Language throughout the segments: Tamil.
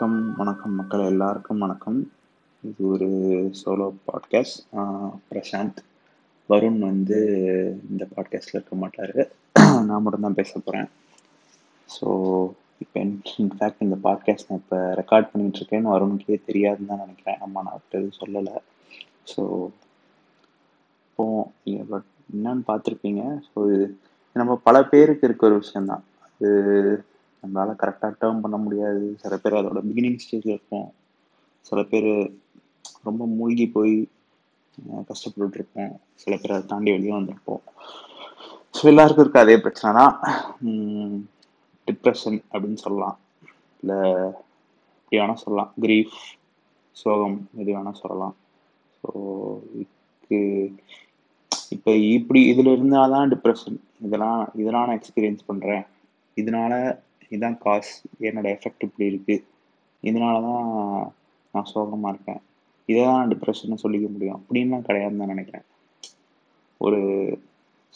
வணக்கம் வணக்கம் மக்கள் எல்லாருக்கும் வணக்கம். இது ஒரு சோலோ பாட்காஸ்ட் பிரசாந்த் வருண் வந்து இந்த பாட்காஸ்டில் இருக்க மாட்டார். நான் மட்டும்தான் பேச போகிறேன் ஸோ இப்போ இன்ஃபேக்ட் இந்த பாட்காஸ்ட் நான் இப்போ ரெக்கார்ட் பண்ணிட்டு இருக்கேன்னு வருணுக்கே தெரியாதுன்னு தான் நினைக்கிறேன். ஆமாம் நான் எதுவும் சொல்லலை. ஸோ இப்போ பட் என்னன்னு பார்த்துருப்பீங்க. ஸோ இது நம்ம பல பேருக்கு இருக்க ஒரு விஷயந்தான் அது நம்மளால் கரெக்டாக டேர்ம் பண்ண முடியாது. சில பேர் அதோட பிகினிங் ஸ்டேஜில் இருப்போம். சில பேர் ரொம்ப மூழ்கி போய் கஷ்டப்பட்டுருப்போம் கஷ்டப்பட்டுட்டு இருப்போம். சில பேர் அதை தாண்டி வெளியே வந்திருப்போம். ஸோ எல்லாருக்கும் இருக்க அதே பிரச்சனை தான். டிப்ரெஷன் அப்படின்னு சொல்லலாம். இல்லை எப்படி வேணால் சொல்லலாம். கிரீஃப் சோகம் எது வேணால் சொல்லலாம். ஸோ இதுக்கு இப்போ இப்படி இதில் இருந்தால் தான் டிப்ரெஷன் இதெல்லாம் இதெல்லாம் நான் எக்ஸ்பீரியன்ஸ் பண்ணுறேன் இதனால் இதுதான் காஸ் என்னோடய எஃபெக்ட் இப்படி இருக்குது இதனால தான் நான் சோகமாக இருக்கேன். இதை தான் நான் டிப்ரெஷன் சொல்லிக்க முடியும். அப்படின்லாம் கிடையாதுன்னு தான் நினைக்கிறேன். ஒரு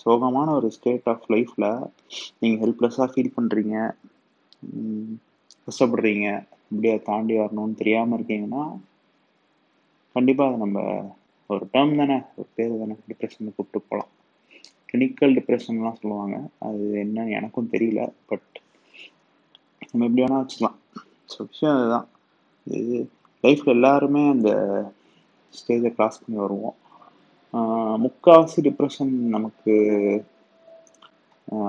சோகமான ஒரு ஸ்டேட் ஆஃப் லைஃப்பில் நீங்கள் ஹெல்ப்லெஸ்ஸாக ஃபீல் பண்ணுறீங்க கஷ்டப்படுறீங்க. இப்படி அதை தாண்டி வரணும்னு தெரியாமல் இருக்கீங்கன்னா கண்டிப்பாக அதை நம்ம ஒரு டேர்ம் தானே ஒரு பேர் தானே டிப்ரெஷன் கூப்பிட்டு போகலாம் கிளினிக்கல் டிப்ரெஷன்லாம் சொல்லுவாங்க. அது என்னன்னு எனக்கும் தெரியல பட் நம்ம எப்படி வேணால் வச்சுக்கலாம். ஸோ விஷயம் அதுதான். இது லைஃப்பில் எல்லாருமே அந்த ஸ்டேஜை கிராஸ் பண்ணி வருவோம். முக்கால்வாசி முக்காவாசி டிப்ரெஷன் நமக்கு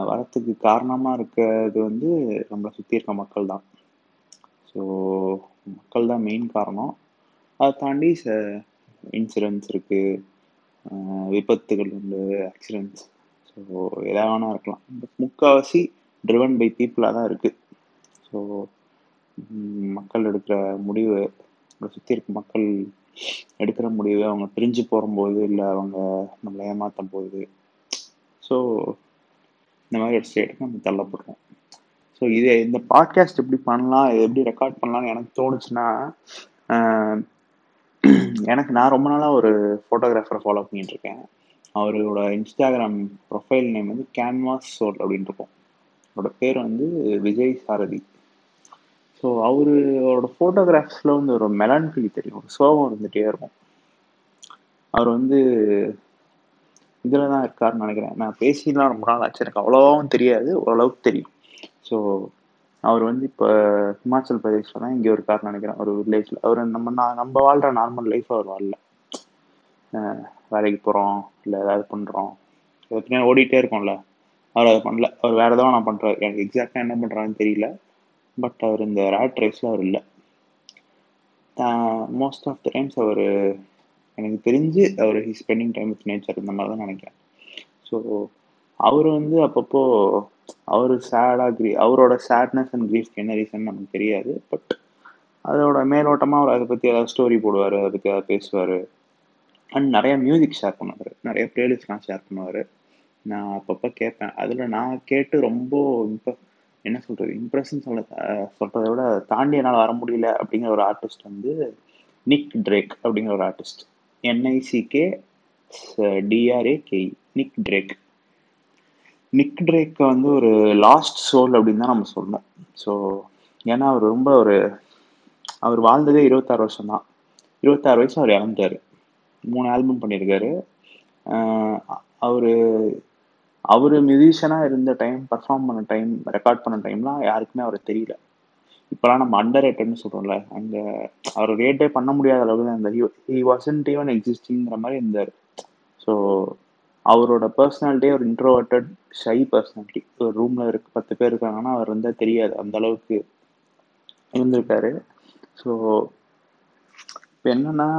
வரத்துக்கு காரணமாக இருக்கிறது வந்து நம்மளை சுற்றி இருக்க மக்கள் தான் ஸோ மக்கள் தான் மெயின் காரணம். அதை தாண்டி ச இன்சூரன்ஸ் இருக்குது விபத்துகள் உண்டு ஆக்சிடென்ட்ஸ் ஸோ எதாவது வேணா இருக்கலாம். பட் முக்கால்வாசி ட்ரிவன் பை பீப்புளாக தான் இருக்குது மக்கள் எடுக்கிற முடிவு அவங்களை சுற்றி இருக்க மக்கள் எடுக்கிற முடிவு அவங்க பிரிஞ்சு போகும்போது இல்லை அவங்க நம்மளை ஏமாற்றும் போது. ஸோ இந்த மாதிரி ஒரு ஸ்டேட்டுக்கு நம்ம தள்ளப்படுறோம். ஸோ இது இந்த பாட்காஸ்ட் எப்படி பண்ணலாம் இது எப்படி ரெக்கார்ட் பண்ணலாம்னு எனக்கு தோணுச்சுன்னா எனக்கு நான் ரொம்ப நாளாக ஒரு ஃபோட்டோகிராஃபரை ஃபாலோ பண்ணிட்டு இருக்கேன். அவரோட இன்ஸ்டாகிராம் ப்ரொஃபைல் நேம் வந்து கேன்வாஸ் சோல் அப்படின்னு இருக்கும். அவரோட பேர் வந்து விஜய் சாரதி. ஸோ அவரோட ஃபோட்டோகிராஃப்ஸில் வந்து ஒரு மெலான்கலி தெரியும். ஒரு சோகம் இருந்துகிட்டே இருக்கும். அவர் வந்து இதில் தான் இருக்காருன்னு நினைக்கிறேன். நான் பேசிலாம் ரொம்ப நாள் ஆச்சு. எனக்கு அவ்வளோவும் தெரியாது. ஓரளவுக்கு தெரியும். ஸோ அவர் வந்து இப்போ ஹிமாச்சல் பிரதேஷில் தான் இங்கே இருக்காருன்னு நினைக்கிறேன். ஒரு வில்லேஜில் அவர் நம்ம நான் நம்ம வாழ்கிற நார்மல் லைஃப் அவர் வாழல. வேலைக்கு போகிறோம் இல்லை ஏதாவது பண்ணுறோம் பின்னாடி ஓடிட்டே இருக்கோம்ல. அவர் அதை பண்ணல. அவர் வேறு ஏதாவது நான் பண்ணுறாரு எனக்கு எக்ஸாக்டாக என்ன பண்ணுறாருன்னு தெரியல. பட் அவர் இந்த ரேட் ரேஸில் அவர் இல்லை. மோஸ்ட் ஆஃப் த டைம்ஸ் அவர் எனக்கு தெரிஞ்சு அவர் he spending time with nature இந்த மாதிரி தான் நினைக்கிறேன். ஸோ அவர் வந்து அப்பப்போ அவர் சேடாக க்ரீ அவரோட சேட்னஸ் அண்ட் க்ரீஃப்க்கு என்ன ரீசன் நமக்கு தெரியாது. பட் அதோட மேலோட்டமாக அவர் அதை பற்றி ஏதாவது ஸ்டோரி போடுவார் அதை பற்றி ஏதாவது பேசுவார். அண்ட் நிறையா மியூசிக் ஷேர் பண்ணுவார். நிறைய பிளேலிஸ்ட்லாம் ஷேர் பண்ணுவார். நான் அப்பப்போ கேட்பேன். அதில் நான் கேட்டு ரொம்ப இம்ப என்ன சொல்கிறது இம்ப்ரெஷன் சொல்ல சொல்கிறத விட தாண்டி என்னால் வர முடியல அப்படிங்கிற ஒரு ஆர்டிஸ்ட் வந்து நிக் ட்ரேக் அப்படிங்கிற ஒரு artist N I C K D R A Nick Drake Nick ட்ரேக்கை வந்து ஒரு லாஸ்ட் சோல் அப்படின்னு தான் நம்ம சொல்லணும் ஸோ ஏன்னா அவர் ரொம்ப ஒரு அவர் வாழ்ந்ததே இருபத்தாறு வருஷம் தான். இருபத்தாறு வயசு அவர் இறந்துட்டாரு. மூணு ஆல்பம் பண்ணியிருக்காரு. அவர் அவர் மியூசிஷியனாக இருந்த டைம் பர்ஃபார்ம் பண்ண டைம் ரெக்கார்ட் பண்ண டைம்லாம் யாருக்குமே அவரை தெரியல. இப்போலாம் நம்ம அண்டர் ரேட்டட்னு சொல்கிறோம்ல அந்த அவர் ரேட்டே பண்ண முடியாத அளவுக்கு தான் இருந்தார் ஹி வாசன்ட் ஈவன் எக்ஸிஸ்டிங்கிற மாதிரி இருந்தார். ஸோ அவரோட பர்சனாலிட்டியே ஒரு இன்ட்ரோவர்ட்டட் ஷை பர்சனாலிட்டி ஒரு ரூமில் இருக்க பத்து பேர் இருக்காங்கன்னா அவர் இருந்தால் தெரியாது அந்த அளவுக்கு இருந்திருக்காரு. ஸோ இப்போ என்னன்னா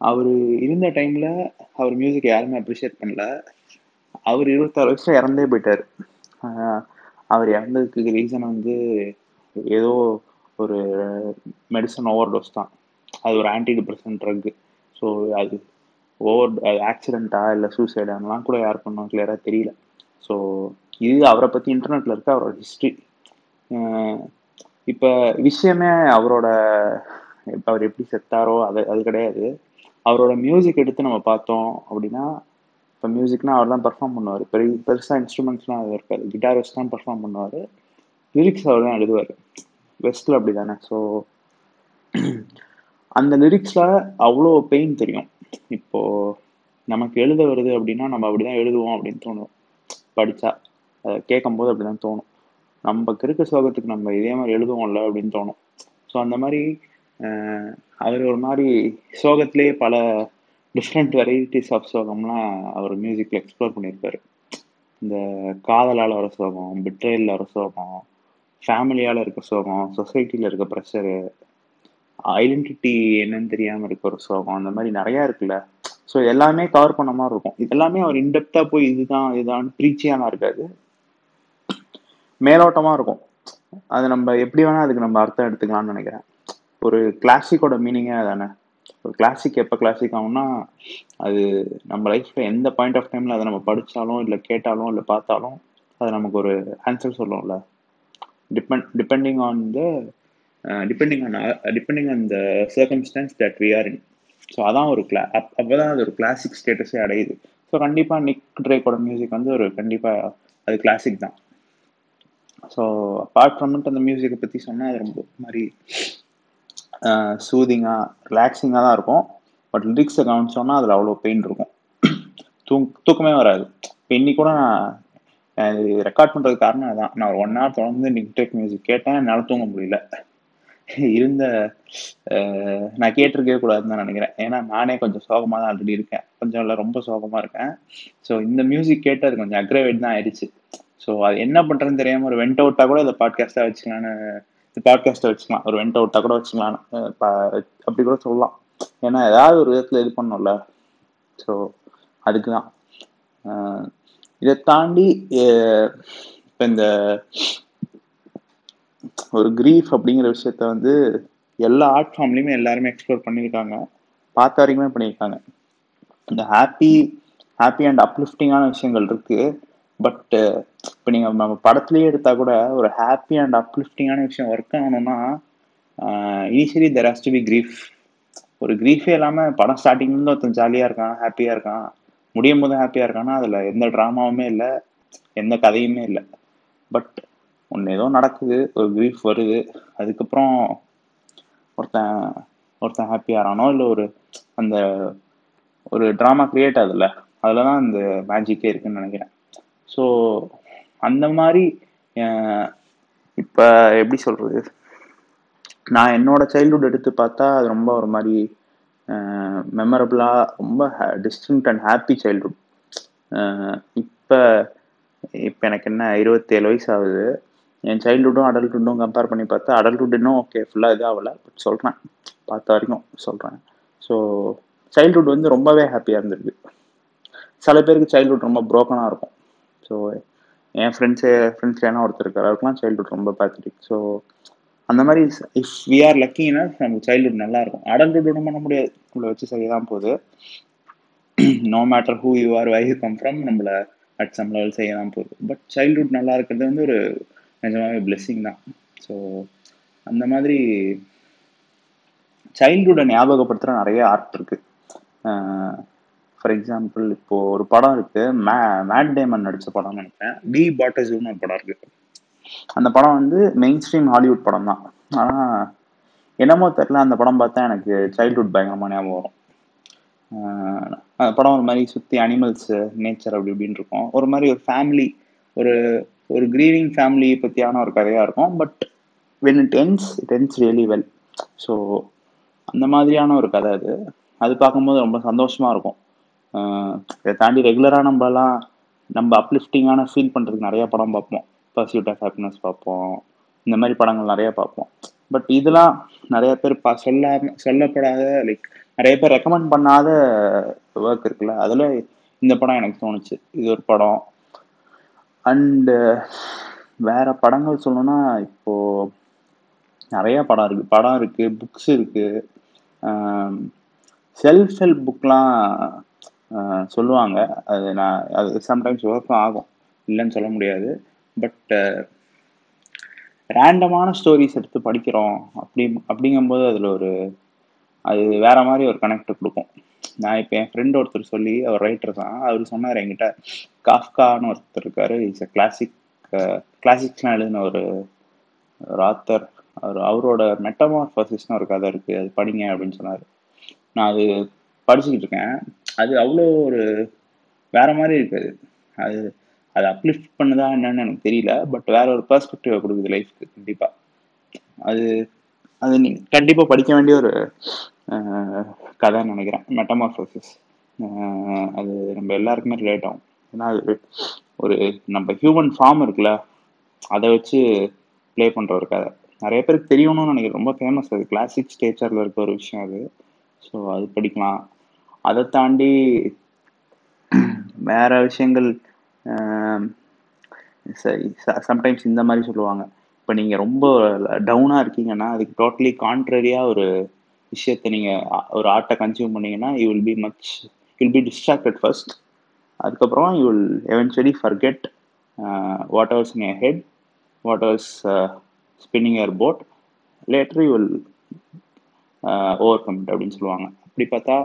அவர் இருந்த டைமில் அவர் மியூசிக் யாருமே அப்ரிஷியேட் பண்ணல. அவர் இருபத்தாறு வருஷம் இறந்தே போயிட்டார். அவர் இறந்ததுக்கு ரீசன் வந்து ஏதோ ஒரு மெடிசன் ஓவர் டோஸ் தான். அது ஒரு ஆன்டி டிப்ரெஷன் ட்ரக்கு ஸோ அது ஓவர் அது ஆக்சிடெண்ட்டா இல்லை சூசைடான்லாம் கூட யார் பண்ணோம் கிளியராக தெரியல. ஸோ இது அவரை பற்றி இன்டர்நெட்டில் இருக்க அவரோட ஹிஸ்ட்ரி இப்போ விஷயமே அவரோட இப்போ அவர் எப்படி செத்தாரோ அது அது கிடையாது. அவரோட மியூசிக் எடுத்து நம்ம பார்த்தோம் அப்படின்னா இப்போ மியூசிக்னா அவர் தான் பர்ஃபார்ம் பண்ணுவார். பெரிய பெருசாக இன்ஸ்ட்ருமெண்ட்ஸ்லாம் அது இருக்காது. கிட்டார் வச்சு தான் பர்ஃபார்ம் பண்ணுவார். லிரிக்ஸ் அவர் தான் எழுதுவார். வெஸ்டில் அப்படி தானே ஸோ அந்த லிரிக்ஸில் அவ்வளோ பெயின் தெரியும். இப்போது நமக்கு எழுத வருது அப்படின்னா நம்ம அப்படி தான் எழுதுவோம் அப்படின்னு தோணும். படித்தா அதை கேட்கும்போது அப்படி தான் தோணும். நம்ம இருக்க சோகத்துக்கு நம்ம இதே மாதிரி எழுதுவோம்ல அப்படின்னு தோணும். ஸோ அந்த மாதிரி அவர் ஒரு மாதிரி சோகத்திலே பல டிஃப்ரெண்ட் வெரைட்டிஸ் ஆஃப் சோகம்லாம் அவர் மியூசிக்கில் எக்ஸ்ப்ளோர் பண்ணியிருப்பாரு. இந்த காதலால் வர சோகம் பிட்ரேலில் வர சோகம் ஃபேமிலியால் இருக்க சோகம் சொசைட்டியில் இருக்க ப்ரெஷரு ஐடென்டிட்டி என்னன்னு தெரியாமல் இருக்க ஒரு சோகம் அந்த மாதிரி நிறையா இருக்குல்ல. ஸோ எல்லாமே கவர் பண்ண மாதிரி இருக்கும். இதெல்லாமே அவர் இன்டெப்த்தாக போய் இதுதான் இதுதான் ப்ரீச்சியாலாம் இருக்காது. மேலோட்டமாக இருக்கும். அது நம்ம எப்படி வேணால் அதுக்கு நம்ம அர்த்தம் எடுத்துக்கலாம்னு நினைக்கிறேன். ஒரு கிளாசிக்கோட மீனிங்கே அதானே? ஒரு கிளாசிக் எப்போ கிளாசிக் ஆகும்னா அது நம்ம லைஃப்பில் எந்த பாயிண்ட் ஆஃப் டைமில் அதை நம்ம படித்தாலும் இல்லை கேட்டாலும் இல்லை பார்த்தாலும் அது நமக்கு ஒரு answer சொல்லும்ல. Depend depending on the depending on depending on the circumstances that we are in so அதான் ஒரு கிளா அப் அப்போ தான் அது ஒரு கிளாசிக் ஸ்டேட்டஸே அடையுது. ஸோ கண்டிப்பாக நிக் ட்ரேக்கோட மியூசிக் வந்து ஒரு கண்டிப்பாக அது கிளாசிக் தான். ஸோ அப்பார்ட் ஃப்ரம் அந்த மியூசிக்கை பற்றி சொன்னால் அது ரொம்ப மாதிரி சூதிங்காக ரிலாக்ஸிங்காக தான் இருக்கும். பட் லிரிக்ஸை கவனிச்சோன்னா அதில் அவ்வளோ பெயின் இருக்கும். தூங் தூக்கமே வராது. இப்போ இன்னைக்கு கூட நான் ரெக்கார்ட் பண்ணுறதுக்கு காரணம் அதான். நான் ஒரு ஒன் ஹவர் தொடர்ந்து நிக் மியூசிக் கேட்டேன். என்னால் தூங்க முடியல. இருந்த நான் கேட்டிருக்கவே கூடாதுன்னு தான் நினைக்கிறேன். ஏன்னா நானே கொஞ்சம் சோகமாக தான் ஆல்ரெடி இருக்கேன். கொஞ்சம் இல்லை ரொம்ப சோகமாக இருக்கேன். ஸோ இந்த மியூசிக் கேட்டு அது கொஞ்சம் அக்ரவேட் தான் ஆயிடுச்சு. ஸோ அது என்ன பண்ணுறதுன்னு தெரியாமல் ஒரு வெண்ட் அவுட்டாக கூட இந்த பாட்காஸ்ட்டாக வச்சுக்கலான்னு பாட்காஸ்ட்டை வச்சுக்கலாம். ஒரு வெண்ட் அவுட்டாக கூட வச்சுக்கலாம். அப்படி கூட சொல்லலாம். ஏன்னா ஏதாவது ஒரு விதத்தில் இது பண்ணும்ல. ஸோ அதுக்கு தான் இதை தாண்டி இப்போ இந்த ஒரு கிரீஃப் அப்படிங்கிற விஷயத்த வந்து எல்லா ஆர்ட் ஃபார்ம்லேயுமே எல்லாருமே எக்ஸ்ப்ளோர் பண்ணியிருக்காங்க. பார்த்த வரைக்குமே பண்ணியிருக்காங்க. இந்த ஹாப்பி ஹாப்பி அண்ட் அப்லிஃப்டிங்கான விஷயங்கள் இருக்குது பட்டு இப்போ நீங்கள் நம்ம படத்துலேயே எடுத்தால் கூட ஒரு ஹாப்பி அண்ட் அப்லிஃப்டிங்கான விஷயம் ஒர்க் ஆகணும்னா initially there has to be grief ஒரு கிரீஃபே இல்லாமல் படம் ஸ்டார்டிங்லேருந்து ஒருத்தன் ஜாலியாக இருக்கான் ஹாப்பியாக இருக்கான் முடியும் போது ஹாப்பியாக இருக்கான்னா அதில் எந்த ட்ராமாவுமே இல்லை எந்த கதையுமே இல்லை. பட் ஒன்று ஏதோ நடக்குது ஒரு கிரீஃப் வருது அதுக்கப்புறம் ஒருத்தன் ஒருத்தன் ஹாப்பியாகிறானோ இல்லை ஒரு அந்த ஒரு ட்ராமா கிரியேட் ஆகுதுல்ல அதில் தான் அந்த மேஜிக்கே இருக்குதுன்னு நினைக்கிறேன். ஸோ அந்த மாதிரி இப்போ எப்படி சொல்கிறது நான் என்னோட சைல்ட்ஹுட் எடுத்து பார்த்தா அது ரொம்ப ஒரு மாதிரி மெமரபுளாக ரொம்ப டிஸ்டிங்ட் அண்ட் ஹாப்பி சைல்ட்ஹுட் இப்போ இப்போ எனக்கு என்ன இருபத்தேழு வயசு ஆகுது. என் சைல்ட்ஹுட்டும் அடல்ட்ஹுட்டும் கம்பேர் பண்ணி பார்த்தா அடல்ட்ஹுட் இன்னும் ஓகே ஃபுல்லாக இதாகல பட் சொல்கிறேன் பார்த்த வரைக்கும் சொல்கிறேன் ஸோ சைல்ட்ஹுட் வந்து ரொம்பவே ஹாப்பியாக இருந்திருக்கு. சில பேருக்கு சைல்ட்ஹுட் ரொம்ப ப்ரோக்கனாக இருக்கும். ஸோ என் ஃப்ரெண்ட்ஸு ஃப்ரெண்ட்ஸ்லாம் ஒருத்தர் இருக்கார். அவருக்குலாம் சைல்ட்ஹுட் ரொம்ப பேத்தட்டிக் ஸோ அந்த மாதிரி இஃப் வி ஆர் லக்கினா நம்ம சைல்ட்ஹுட் நல்லாயிருக்கும் அடல்ட்ஹுட் ஒன்றும் பண்ண முடியாது. நம்மளை வச்சு செய்ய தான் போகுது. No matter who you are why you come from நம்மளை அட் சம் லெவல் செய்ய தான் போகுது. பட் சைல்ட்ஹுட் நல்லா இருக்கிறது வந்து ஒரு நிஜமாவே பிளெஸ்ஸிங் தான். ஸோ அந்த மாதிரி சைல்டுஹுட்டை ஞாபகப்படுத்துகிற நிறைய ஆர்ட் இருக்குது ஃபார் எக்ஸாம்பிள் இப்போ ஒரு படம் இருக்கு. மே மேட் டேமன் நடித்த படம்னு நினைப்பேன் டி பாட்டஸூன்னு ஒரு படம் இருக்கு. அந்த படம் வந்து மெயின் ஸ்ட்ரீம் ஹாலிவுட் படம் தான் ஆனால் என்னமோ தெரில அந்த படம் பார்த்தா எனக்கு சைல்ட்ஹுட் பயங்கரமாக ஞாபகம் வரும். அந்த படம் ஒரு மாதிரி சுற்றி அனிமல்ஸு நேச்சர் அப்படி இப்படின்னு இருக்கும். ஒரு மாதிரி ஒரு ஃபேமிலி ஒரு ஒரு கிரீவிங் ஃபேமிலி பற்றியான ஒரு கதையாக இருக்கும். But when it ends it ends really well so அந்த மாதிரியான ஒரு கதை அது. அது பார்க்கும்போது ரொம்ப சந்தோஷமாக இருக்கும். இதை தாண்டி ரெகுலராக நம்மலாம் நம்ம அப்லிஃப்டிங்கான ஃபீல் பண்ணுறதுக்கு நிறையா படம் பார்ப்போம். பர்சியூட் ஆஃப் ஹாப்பினஸ் பார்ப்போம். இந்த மாதிரி படங்கள் நிறையா பார்ப்போம். பட் இதெல்லாம் நிறைய பேர் பா சொல்லாம சொல்லப்படாத லைக் நிறைய பேர் ரெக்கமெண்ட் பண்ணாத ஒர்க் இருக்குல்ல அதில் இந்த படம் எனக்கு தோணுச்சு. இது ஒரு படம். அண்டு வேற படங்கள் சொல்லணும்னா இப்போ நிறையா படம் இருக்குது படம் இருக்குது புக்ஸ் இருக்குது செல்ஃப் ஹெல்ப் புக்லாம் சொல்லுவாங்க. அது நான் அது சம்டைம்ஸ் ஒர்க்கும் ஆகும். இல்லைன்னு சொல்ல முடியாது. பட் ரேண்டமான ஸ்டோரிஸ் எடுத்து படிக்கிறோம். அப்படி அப்படிங்கும்போது அதில் ஒரு அது வேற மாதிரி ஒரு கனெக்ட் கொடுக்கும். நான் இப்போ என் ஃப்ரெண்ட் ஒருத்தர் சொல்லி அவர் ரைட்டர் தான். அவர் சொன்னார் என்கிட்ட காஃப்கான்னு ஒருத்தர் இருக்காரு. இட்ஸ் அ கிளாசிக் கிளாசிக்ஸ்லாம் எழுதின ஒரு ஒரு ஆத்தர் அவர் அவரோட மெட்டமார்ஃபசிஸ்னு ஒரு கதை இருக்குது அது படிங்க அப்படின்னு சொன்னார். நான் அது படிச்சுக்கிட்டு இருக்கேன். அது அவ்வளோ ஒரு வேற மாதிரி இருக்குது. அது அது அப்லிஃப்ட் பண்ணுதா என்னன்னு எனக்கு தெரியல பட் வேற ஒரு பெர்ஸ்பெக்டிவை கொடுக்குது லைஃப்க்கு கண்டிப்பாக அது அது நீ கண்டிப்பாக படிக்க வேண்டிய ஒரு கதைன்னு நினைக்கிறேன். மெட்டமாஃபோசிஸ் அது நம்ம எல்லாருக்குமே ரிலேட் ஆகும். ஏன்னா அது ஒரு நம்ம ஹியூமன் ஃபார்ம் இருக்குல்ல அதை வச்சு ப்ளே பண்ணுற ஒரு கதை. நிறைய பேருக்கு தெரியணும்னு நினைக்கிறேன். ரொம்ப ஃபேமஸ் அது. கிளாசிக் ஸ்டேச்சரில் இருக்க ஒரு விஷயம் அது. ஸோ அது படிக்கலாம். அதை தாண்டி வேற விஷயங்கள் சம்டைம்ஸ் இந்த மாதிரி சொல்லுவாங்க. இப்போ நீங்கள் ரொம்ப டவுனாக இருக்கீங்கன்னா அதுக்கு டோட்டலி கான்ட்ரரியாக ஒரு விஷயத்தை நீங்கள் ஒரு ஆர்ட்டை கன்சியூம் பண்ணீங்கன்னா you will be much will be distracted first அதுக்கப்புறம் you will eventually forget whatever's in your head whatever's spinning your boat later you will overcome அப்படின்னு சொல்லுவாங்க. அப்படி பார்த்தா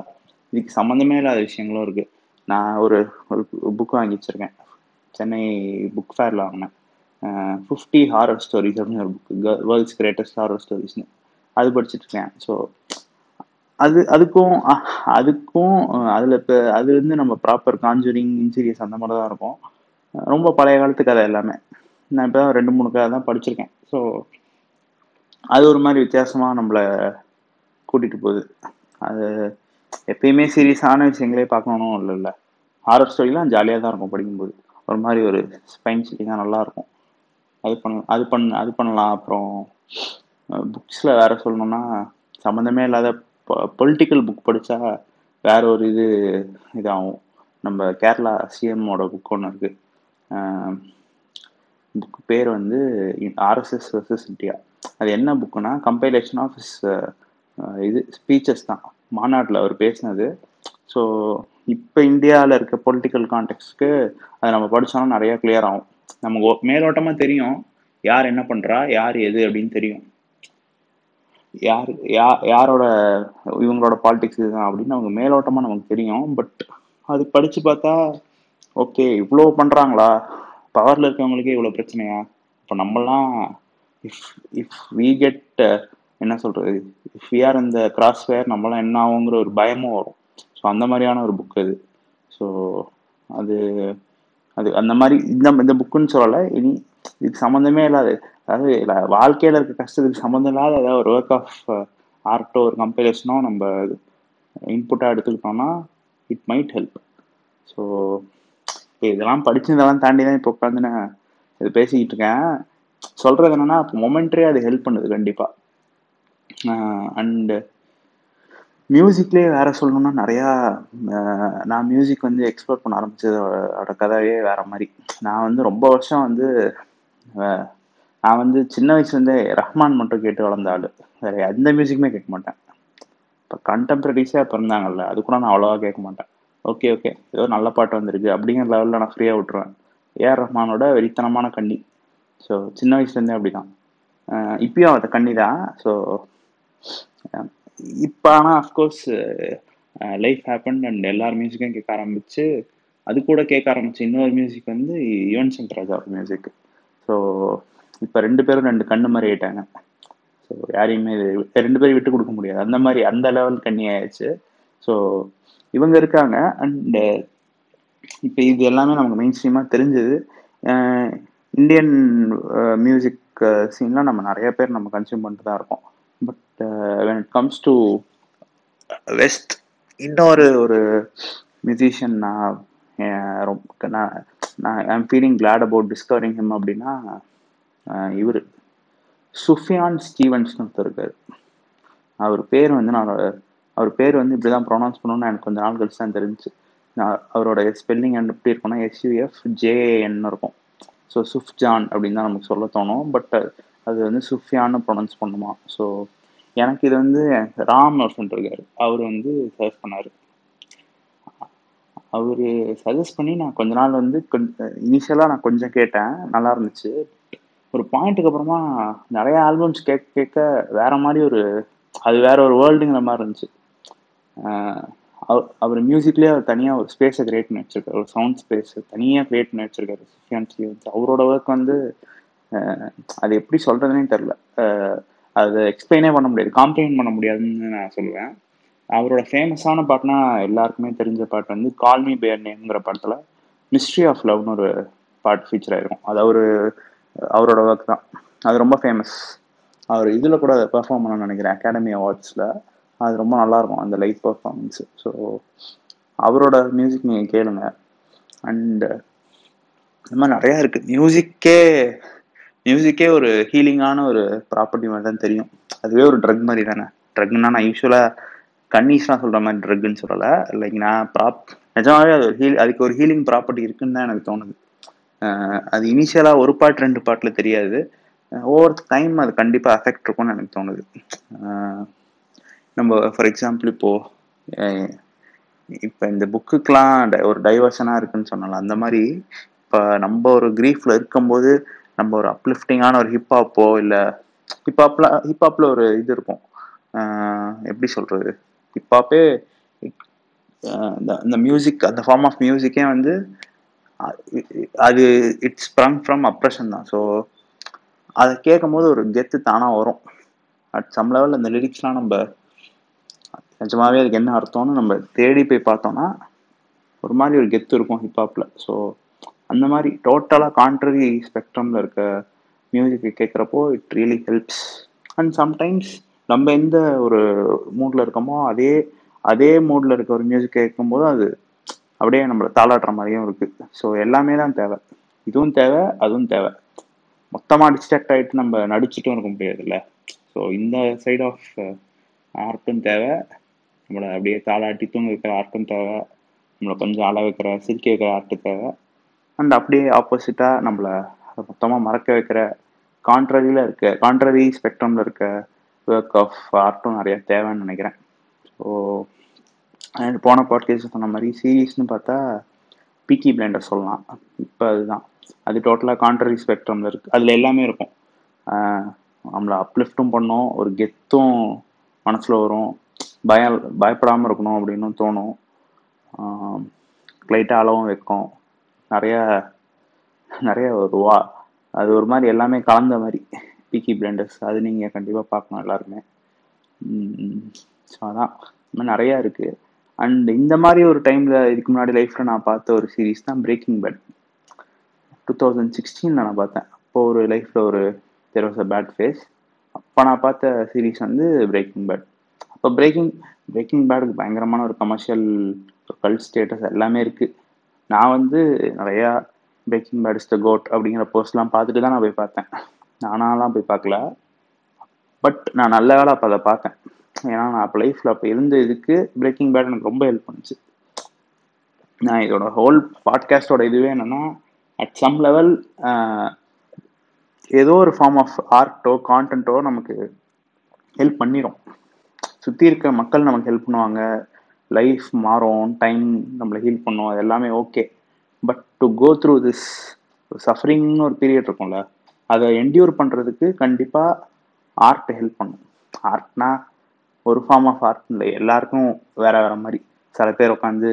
இதுக்கு சம்மந்தமே இல்லாத விஷயங்களும் இருக்குது நான் ஒரு ஒரு புக் வாங்கி வச்சுருக்கேன். சென்னை புக் ஃபேரில் வாங்கினேன். ஃபிஃப்டி ஹாரர் ஸ்டோரிஸ் அப்படின்னு ஒரு புக் வேர்ல்ட்ஸ் கிரேட்டஸ்ட் ஹாரர் ஸ்டோரிஸ்னு அது படிச்சுட்டு இருக்கேன். ஸோ அது அதுக்கும் அதுக்கும் அதில் இப்போ அது வந்து நம்ம ப்ராப்பர் காஞ்சூரிங் இன்சீரியஸ் அந்த மாதிரி தான் இருக்கும். ரொம்ப பழைய காலத்து கதை எல்லாமே. நான் இப்போ தான் ரெண்டு மூணு கதை தான் படிச்சிருக்கேன். ஸோ அது ஒரு மாதிரி வித்தியாசமாக நம்மளை கூட்டிகிட்டு போகுது. அது எப்பயுமே சீரியஸான விஷயங்களே பார்க்கணும் இல்லை இல்லை ஹாரர் ஸ்டோரிலாம் ஜாலியாக தான் இருக்கும் படிக்கும்போது. ஒரு மாதிரி ஒரு ஸ்பைன் சில்லிங்காக நல்லாயிருக்கும் அது பண்ண அது பண்ண அது பண்ணலாம். அப்புறம் புக்ஸில் வேறு சொல்லணும்னா சம்மந்தமே இல்லாத பொலிட்டிக்கல் புக் படித்தா வேற ஒரு இது இதாகும். நம்ம கேரளா சிஎம்மோட புக் ஒன்று இருக்குது புக் பேர் வந்து ஆர்எஸ்எஸ் வர்சஸ் இந்தியா அது என்ன புக்குன்னா கம்பைலேஷன் ஆஃப் இது ஸ்பீச்சஸ் தான். மாநாட்டில் அவர் பேசினது. ஸோ இப்போ இந்தியாவில் இருக்க பொலிட்டிக்கல் கான்டெக்ட்ஸ்க்கு அதை நம்ம படித்தோம்னா நிறையா கிளியர் ஆகும். நமக்கு மேலோட்டமாக தெரியும். யார் என்ன பண்ணுறா யார் எது அப்படின்னு தெரியும். யார் யா யாரோட இவங்களோட பாலிடிக்ஸ் இதுதான் அப்படின்னு அவங்க மேலோட்டமாக நமக்கு தெரியும். பட் அது படித்து பார்த்தா ஓகே இவ்வளோ பண்ணுறாங்களா பவரில் இருக்கவங்களுக்கே இவ்வளோ பிரச்சனையா? இப்போ நம்மலாம் இஃப் இஃப் வி கெட் என்ன சொல்கிறது ஃபியார் இந்த கிராஸ் ஃபயர் நம்மளாம் என்ன ஆகுங்கிற ஒரு பயமும் வரும். ஸோ அந்த மாதிரியான ஒரு புக் அது. ஸோ அது அது அந்த மாதிரி இந்த இந்த புக்குன்னு சொல்லலை. இனி இதுக்கு சம்மந்தமே இல்லாத அதாவது வாழ்க்கையில் இருக்க கஷ்டத்துக்கு சம்மந்தம் இல்லாத ஏதாவது ஒரு ஒர்க் ஆஃப் ஆர்ட்டோ ஒரு கம்பைலேஷனோ நம்ம இன்புட்டாக எடுத்துக்கிட்டோம்னா இட் மைட் ஹெல்ப் ஸோ இதெல்லாம் படிச்சதெல்லாம் தாண்டி தான் இப்போ உட்காந்து நான் இது பேசிக்கிட்டு இருக்கேன். சொல்கிறது என்னென்னா இப்போ மொமெண்ட்ரே அது ஹெல்ப் பண்ணுது கண்டிப்பாக அண்டு மியூசிக்லேயே வேற சொல்லணும்னா நிறையா நான் மியூசிக் வந்து எக்ஸ்ப்ளோர் பண்ண ஆரம்பித்ததோட கதையே வேற மாதிரி. நான் வந்து ரொம்ப வருஷம் வந்து நான் வந்து சின்ன வயசுலேருந்தே ரஹ்மான் மட்டும் கேட்டு வளர்ந்த ஆள். வேற எந்த மியூசிக்குமே கேட்க மாட்டேன். இப்போ கண்டெம்பரரிஸாக பிறந்தாங்கல்ல அது கூட நான் அவ்வளோவா கேட்க மாட்டேன். ஓகே ஓகே ஏதோ நல்ல பாட்டு வந்திருக்கு அப்படிங்கிற லெவலில் நான் ஃப்ரீயாக விட்டுருவேன். ஏஆர் ரஹ்மானோட வெறித்தனமான கண்ணி. ஸோ சின்ன வயசுலேருந்தே அப்படி தான் இப்பயும் அதை கண்ணி தான் ஸோ இப்போ ஆனால் அஃப்கோர்ஸ் லைஃப் ஹேப்பன் அண்ட் எல்லார் மியூசிக்கும் கேட்க ஆரம்பிச்சு அது கூட கேட்க ஆரம்பிச்சு இன்னொரு மியூசிக் வந்து யுவன் சங்கர் ராஜா மியூசிக் ஸோ இப்போ ரெண்டு பேரும் ரெண்டு கண்ணு மாதிரி ஆயிட்டாங்க. ஸோ யாரையுமே ரெண்டு பேரும் விட்டு கொடுக்க முடியாது. அந்த மாதிரி அந்த லெவல் கண்ணி ஆயிடுச்சு. ஸோ இவங்க இருக்காங்க அண்டு இப்போ இது எல்லாமே நமக்கு மெயின் ஸ்ட்ரீமாக தெரிஞ்சது. இந்தியன் மியூசிக் சீன்லாம் நம்ம நிறைய பேர் நம்ம கன்சியூம் பண்ணிட்டு தான் இருக்கோம். When it comes to west இன்னொரு ஒரு மியூசிஷியன் நான் ரொம்ப நான் நான் I'm feeling glad about discovering him அப்படின்னா இவர். சுஃபியான் ஸ்டீவன்ஸ்னு ஒருத்தர் இருக்கார். அவர் பேர் வந்து நான் அவர் பேர் வந்து இப்படி தான் ப்ரொனவுன்ஸ் பண்ணணும்னு எனக்கு கொஞ்சம் நாள் கழிச்சு தான் தெரிஞ்சு. நான் அவரோட ஸ்பெல்லிங் அண்ட் எப்படி இருக்கும்னா எஸ்யூஎஃப் ஜேஏஎன் இருக்கும். ஸோ சுஃப்ஜான் அப்படின்னு தான் நமக்கு சொல்ல தோணும். பட் அது வந்து சுஃபியான்னு ப்ரொனவுன்ஸ் பண்ணுமா. ஸோ எனக்கு இது வந்து ராம் ஒருத்தன் இருக்கார் அவர் வந்து சஜஸ்ட் பண்ணார். அவர் சஜஸ்ட் பண்ணி நான் கொஞ்ச நாள் வந்து கொஞ்சம் இனிஷியலாக நான் கொஞ்சம் கேட்டேன். நல்லா இருந்துச்சு. ஒரு பாயிண்ட்டுக்கு அப்புறமா நிறைய ஆல்பம்ஸ் கேட்க கேட்க வேற மாதிரி ஒரு அது வேற ஒரு வேர்ல்டுங்கிற மாதிரி இருந்துச்சு. அவர் அவர் மியூசிக்லேயே அவர் தனியாக ஒரு ஸ்பேஸை கிரியேட் பண்ணி வச்சிருக்காரு. ஒரு சவுண்ட் ஸ்பேஸ் தனியாக கிரியேட் பண்ணி வச்சிருக்காரு. சுஃபியான் அவரோட ஒர்க் வந்து அது எப்படி சொல்கிறதுனே தெரில அதை எக்ஸ்பிளைனே பண்ண முடியாது காம்ப்ளைண்ட் பண்ண முடியாதுன்னு நான் சொல்லுவேன். அவரோட ஃபேமஸான பாட்டுனா எல்லாருக்குமே தெரிஞ்ச பாட்டு வந்து கால் மீ பேர் நேம்ங்கிற படத்தில் மிஸ்ட்ரி ஆஃப் லவ்னு ஒரு பாட்டு ஃபீச்சர் ஆயிருக்கும். அது அவர் அவரோட ஒர்க் தான். அது ரொம்ப ஃபேமஸ் அவர் இதில் கூட பெர்ஃபார்ம் பண்ணணும்னு நினைக்கிறேன் அகாடமி அவார்ட்ஸில் அது ரொம்ப நல்லாயிருக்கும் அந்த லைவ் பர்ஃபார்மன்ஸு ஸோ அவரோட மியூசிக் நீங்கள் கேளுங்க. அண்டு இந்த மாதிரி நிறையா இருக்குது மியூசிக்கே மியூசிக்கே ஒரு ஹீலிங்கான ஒரு ப்ராப்பர்ட்டி மாதிரி தான் தெரியும். அதுவே ஒரு ட்ரக் மாதிரி தானே ட்ரக்னா நான் யூஸ்வலாக கன்னிஸ்லாம் சொல்கிற மாதிரி ட்ரக்குன்னு சொல்லலை. லைக் நான் ப்ராப் நிஜமாவே அது ஒரு ஹீல் அதுக்கு ஒரு ஹீலிங் ப்ராப்பர்ட்டி இருக்குன்னு தான் எனக்கு தோணுது. அது இனிஷியலாக ஒரு பாட்டு ரெண்டு பாட்டில் தெரியாது. ஒவ்வொரு டைம் அது கண்டிப்பாக அஃபெக்ட் இருக்கும்னு எனக்கு தோணுது. நம்ம ஃபார் எக்ஸாம்பிள் இப்போது இப்போ இந்த புக்குக்கெலாம் ஒரு டைவர்ஷனாக இருக்குன்னு சொன்னால அந்த மாதிரி இப்போ நம்ம ஒரு க்ரீஃபில் இருக்கும்போது நம்ம ஒரு அப்லிஃப்டிங்கான ஒரு ஹிப்ஹாப்போ இல்லை ஹிப்ஹாப்பில் ஹிப்ஹாப்பில் ஒரு இது இருக்கும். எப்படி சொல்கிறது ஹிப்ஹாப்பே இந்த மியூசிக் அந்த ஃபார்ம் ஆஃப் மியூசிக்கே வந்து அது இட்ஸ் ஸ்ப்ரங் ஃப்ரம் அப்ரஷன் தான். ஸோ அதை கேட்கும் போது ஒரு கெத்து தானாக வரும். அட் சம் லெவல் அந்த லிரிக்ஸ்லாம் நம்ம நிஜமாவே அதுக்கு என்ன அர்த்தம்னு நம்ம தேடி போய் பார்த்தோம்னா ஒரு மாதிரி ஒரு கெத்து இருக்கும் ஹிப்ஹாப்பில் ஸோ அந்த மாதிரி டோட்டலாக கான்ட்ரரி ஸ்பெக்ட்ரமில் இருக்க மியூசிக்கை கேட்குறப்போ it really helps and sometimes நம்ம எந்த ஒரு மூடில் இருக்கோமோ அதே அதே மூடில் இருக்க ஒரு மியூசிக் கேட்கும்போது அது அப்படியே நம்மளை தாளாட்டுற மாதிரியும் இருக்குது ஸோ எல்லாமே தான் தேவை. இதுவும் தேவை அதுவும் தேவை. மொத்தமாக டிஸ்ட்ராக்ட் ஆகிட்டு நம்ம நடிச்சிட்டும் இருக்க முடியாதுல்ல. ஸோ இந்த சைட் ஆஃப் ஆர்ட்டும் தேவை. நம்மளை அப்படியே தாளாட்டி தூங்க வைக்கிற ஆர்ட்டும் தேவை. நம்மளை கொஞ்சம் அள வைக்கிற சிரிக்க வைக்கிற ஆர்ட்டு தேவை. அண்ட் அப்படியே ஆப்போசிட்டாக நம்மளை அதை மொத்தமாக மறக்க வைக்கிற கான்ட்ரரியில் இருக்க கான்ட்ரரி ஸ்பெக்ட்ரமில் இருக்க ஒர்க் ஆஃப் ஆர்ட்டும் நிறையா தேவைன்னு நினைக்கிறேன். ஸோ போன பாட்காஸ்ட் சொன்ன மாதிரி சீரீஸ்னு பார்த்தா பிக்கி பிளைண்டர் சொல்லலாம். இப்போ அதுதான். அது டோட்டலாக கான்ட்ரரி ஸ்பெக்ட்ரமில் இருக்குது அதில் எல்லாமே இருக்கும். நம்மளை அப்லிஃப்ட்டும் பண்ணோம். ஒரு கெத்தும் மனசில் வரும். பயம் பயப்படாமல் இருக்கணும் அப்படின்னு தோணும். லைட்டாக அளவும் வைக்கும். நிறையா நிறைய ஒரு வா அது ஒரு மாதிரி எல்லாமே கலந்த மாதிரி. பிக்கி பிளண்டர்ஸ் அது நீங்கள் கண்டிப்பாக பார்க்கணும் எல்லாருமே ஸோ அதான். இந்த மாதிரி நிறையா இருக்குது அண்ட் இந்த மாதிரி ஒரு டைமில் இதுக்கு முன்னாடி லைஃப்பில் நான் பார்த்த ஒரு சீரீஸ் தான் பிரேக்கிங் பேட் டூ தௌசண்ட் சிக்ஸ்டீனில் நான் பார்த்தேன். அப்போது ஒரு லைஃப்பில் ஒரு there was a bad phase அப்போ நான் பார்த்த சீரீஸ் வந்து பிரேக்கிங் பேட் அப்போ பிரேக்கிங் பிரேக்கிங் பேடுக்கு பயங்கரமான ஒரு கமர்ஷியல் கல் ஸ்டேட்டஸ் எல்லாமே இருக்குது நான் வந்து நிறையா breaking bad is the goat அப்படிங்கிற போஸ்ட்லாம் பார்த்துட்டு தான் நான் போய் பார்த்தேன். நானாலாம் போய் பார்க்கல. பட் நான் நல்ல வேலை அப்போ அதை பார்த்தேன். ஏன்னா நான் அப்போ லைஃப்பில் அப்போ இருந்த இதுக்கு பிரேக்கிங் பேட் எனக்கு ரொம்ப ஹெல்ப் பண்ணுச்சு. நான் இதோட ஹோல் பாட்காஸ்டோட இதுவே என்னென்னா அட் சம் லெவல் ஏதோ ஒரு ஃபார்ம் ஆஃப் ஆர்ட்டோ கான்டென்ட்டோ நமக்கு ஹெல்ப் பண்ணிடும் சுற்றி இருக்க மக்கள் நமக்கு ஹெல்ப் பண்ணுவாங்க. லைஃப் மாறும் டைம் நம்மளை ஹீல் பண்ணும் அது எல்லாமே okay but to go through this சஃபரிங்னு ஒரு பீரியட் இருக்கும்ல அதை என்டியூர் பண்ணுறதுக்கு கண்டிப்பாக ஆர்ட் ஹெல்ப் பண்ணும். ஆர்ட்னா ஒரு ஃபார்ம் ஆஃப் ஆர்ட் இல்லை எல்லாருக்கும் வேற வேற மாதிரி. சில பேர் உட்காந்து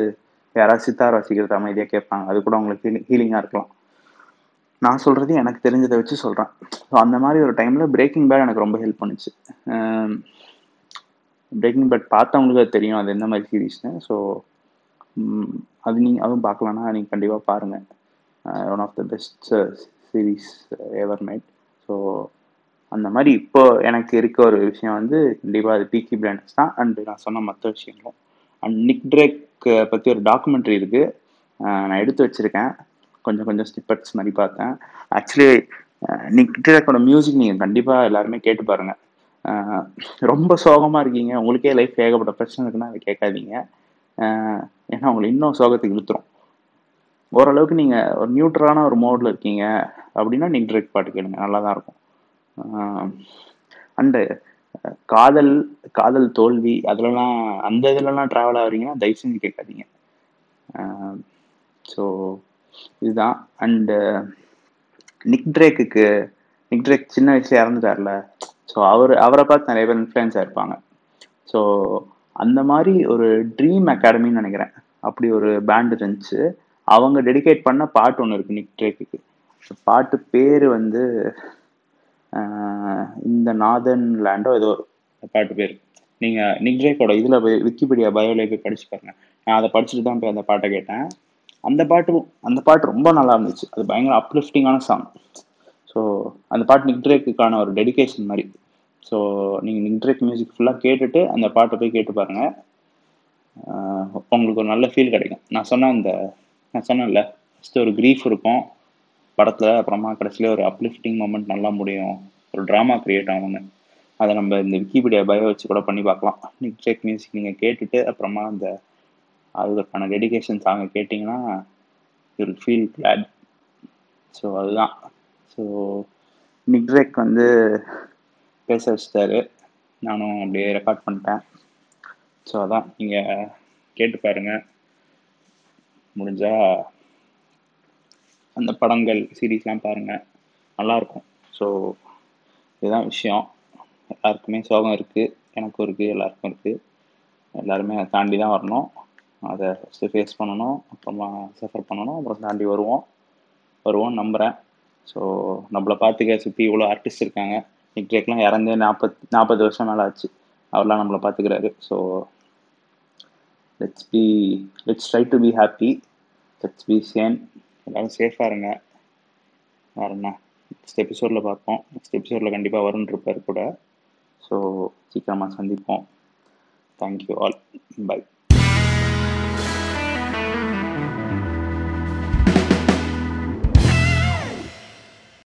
யாராவது சித்தார் வசிக்கிறது அமைதியாக கேட்பாங்க அது கூட அவங்களுக்கு ஹீலிங் ஹீலிங்காக இருக்கலாம். நான் சொல்கிறது எனக்கு தெரிஞ்சதை வச்சு சொல்கிறேன் ஸோ அந்த மாதிரி ஒரு டைமில் பிரேக்கிங் பேட் எனக்கு ரொம்ப ஹெல்ப் பண்ணுச்சு. பிரேக்கிங் பேட் பார்த்தவங்களுக்கு அது தெரியும். அது எந்த மாதிரி சீரீஸ்னு ஸோ அது நீங்கள் அதுவும் பார்க்கலன்னா நீங்கள் கண்டிப்பாக பாருங்கள் one uh, of the best series ever uh, made so அந்த மாதிரி இப்போ எனக்கு இருக்க ஒரு விஷயம் வந்து கண்டிப்பாக அது பீக்கி பிளாண்டர்ஸ் தான். அண்டு நான் சொன்ன மற்ற விஷயங்களும். அண்ட் நிக் ட்ரேக் பற்றி ஒரு டாக்குமெண்ட்ரி இருக்குது uh, நான் எடுத்து வச்சுருக்கேன். கொஞ்சம் கொஞ்சம் ஸ்டிப்பட்ஸ் மாதிரி பார்த்தேன். ஆக்சுவலி நிக் ட்ரேக்கோட மியூசிக் நீங்கள் கண்டிப்பாக எல்லாருமே கேட்டு பாருங்கள் ரொம்ப சோகமாக இருக்கீங்க. உங்களுக்கே லைஃப் ஏகப்பட்ட பிரச்சனை இருக்குன்னா அதை கேட்காதீங்க. ஏன்னா உங்களை இன்னும் சோகத்துக்கு இழுத்துரும். ஓரளவுக்கு நீங்கள் ஒரு நியூட்ரலான ஒரு மோடில் இருக்கீங்க அப்படின்னா நிக் ட்ரேக் பாட்டு கேளுங்க. நல்லா தான் இருக்கும் அண்டு காதல் காதல் தோல்வி அதிலலாம் அந்த இதுலலாம் ட்ராவல் ஆகிறீங்கன்னா தயவு செஞ்சு கேட்காதீங்க. ஸோ இதுதான். அண்டு நிக் ட்ரேக்குக்கு நிக் ட்ரேக் சின்ன வயசுல இறந்துட்டார்ல? ஸோ அவர் அவரை பார்த்து நிறைய பேர் இன்ஃப்ளூயன்ஸ் ஆயிருப்பாங்க. ஸோ அந்த மாதிரி ஒரு ட்ரீம் அகாடமின்னு நினைக்கிறேன். அப்படி ஒரு பேண்ட் இருந்துச்சு. அவங்க டெடிகேட் பண்ண பாட்டு ஒன்று இருக்குது நிக் ட்ரேக்குக்கு பாட்டு பேர் வந்து இந்த நாதன் லேண்டோ ஏதோ பாட்டு பேர். நீங்கள் நிக் ட்ரேக்கோட இதில் போய் விக்கிபீடியா பயோலே போய் படிச்சு பாருங்க. நான் அதை படிச்சுட்டு தான் போய் அந்த பாட்டை கேட்டேன். அந்த பாட்டு அந்த பாட்டு ரொம்ப நல்லா இருந்துச்சு. அது பயங்கர அப்லிஃப்டிங்கான சாங் ஸோ அந்த பாட்டு நிக் ட்ரேக்குக்கான ஒரு டெடிகேஷன் மாதிரி. ஸோ நீங்கள் நிக்ட்ரேக் மியூசிக் ஃபுல்லாக கேட்டுட்டு அந்த பாட்டை போய் கேட்டு பாருங்கள் உங்களுக்கு ஒரு நல்ல ஃபீல் கிடைக்கும். நான் சொன்ன அந்த நான் சொன்னேன்ல ஃபஸ்ட்டு ஒரு க்ரீஃப் இருக்கும். படத்தில் அப்புறமா கடைசியில் ஒரு அப்லிஃப்டிங் மூமெண்ட் நல்லா முடியும். ஒரு ட்ராமா க்ரியேட் ஆகும்னு. அதை நம்ம இந்த விக்கிபீடியா பயோ வச்சு கூட பண்ணி பார்க்கலாம். நிக்ட்ரேக் மியூசிக் நீங்கள் கேட்டுட்டு அப்புறமா அந்த அதுக்கான டெடிக்கேஷன் சாங்கை கேட்டிங்கன்னா யூல் ஃபீல் கிளாட் ஸோ அதுதான். ஸோ நிக்ட்ரேக் வந்து பேச வச்சிட்டாரு. நானும் அப்படியே ரெக்கார்ட் பண்ணிட்டேன். ஸோ அதான். நீங்கள் கேட்டு பாருங்கள் முடிஞ்சால் அந்த படங்கள் சீரீஸ்லாம் பாருங்கள் நல்லாயிருக்கும் ஸோ இதுதான் விஷயம். எல்லாருக்குமே சோகம் இருக்குது எனக்கும் இருக்குது எல்லாருக்கும் இருக்குது எல்லாருமே அதை தாண்டி தான் வரணும். அதை ஃபஸ்ட்டு ஃபேஸ் பண்ணணும். அப்புறமா சஃபர் பண்ணணும். அப்புறம் தாண்டி வருவோம். வருவோம் நம்புகிறேன் ஸோ நம்மளை பார்த்துக்க சுற்றி இவ்வளோ ஆர்டிஸ்ட் இருக்காங்க. நிக்ரேக்லாம் இறந்தே நாற்பத் நாற்பது வருஷம் மேலே ஆச்சு. அவர்லாம் நம்மளை பார்த்துக்கிறாரு so let's be let's try to be happy let's be sane எல்லோரும் சேஃபாக இருங்க. வேறு என்ன நெக்ஸ்ட் எபிசோடில் பார்ப்போம். நெக்ஸ்ட் எபிசோடில் கண்டிப்பாக வரும்னு இருப்பார் கூட. ஸோ சீக்கிரமாக சந்திப்போம். Thank you all by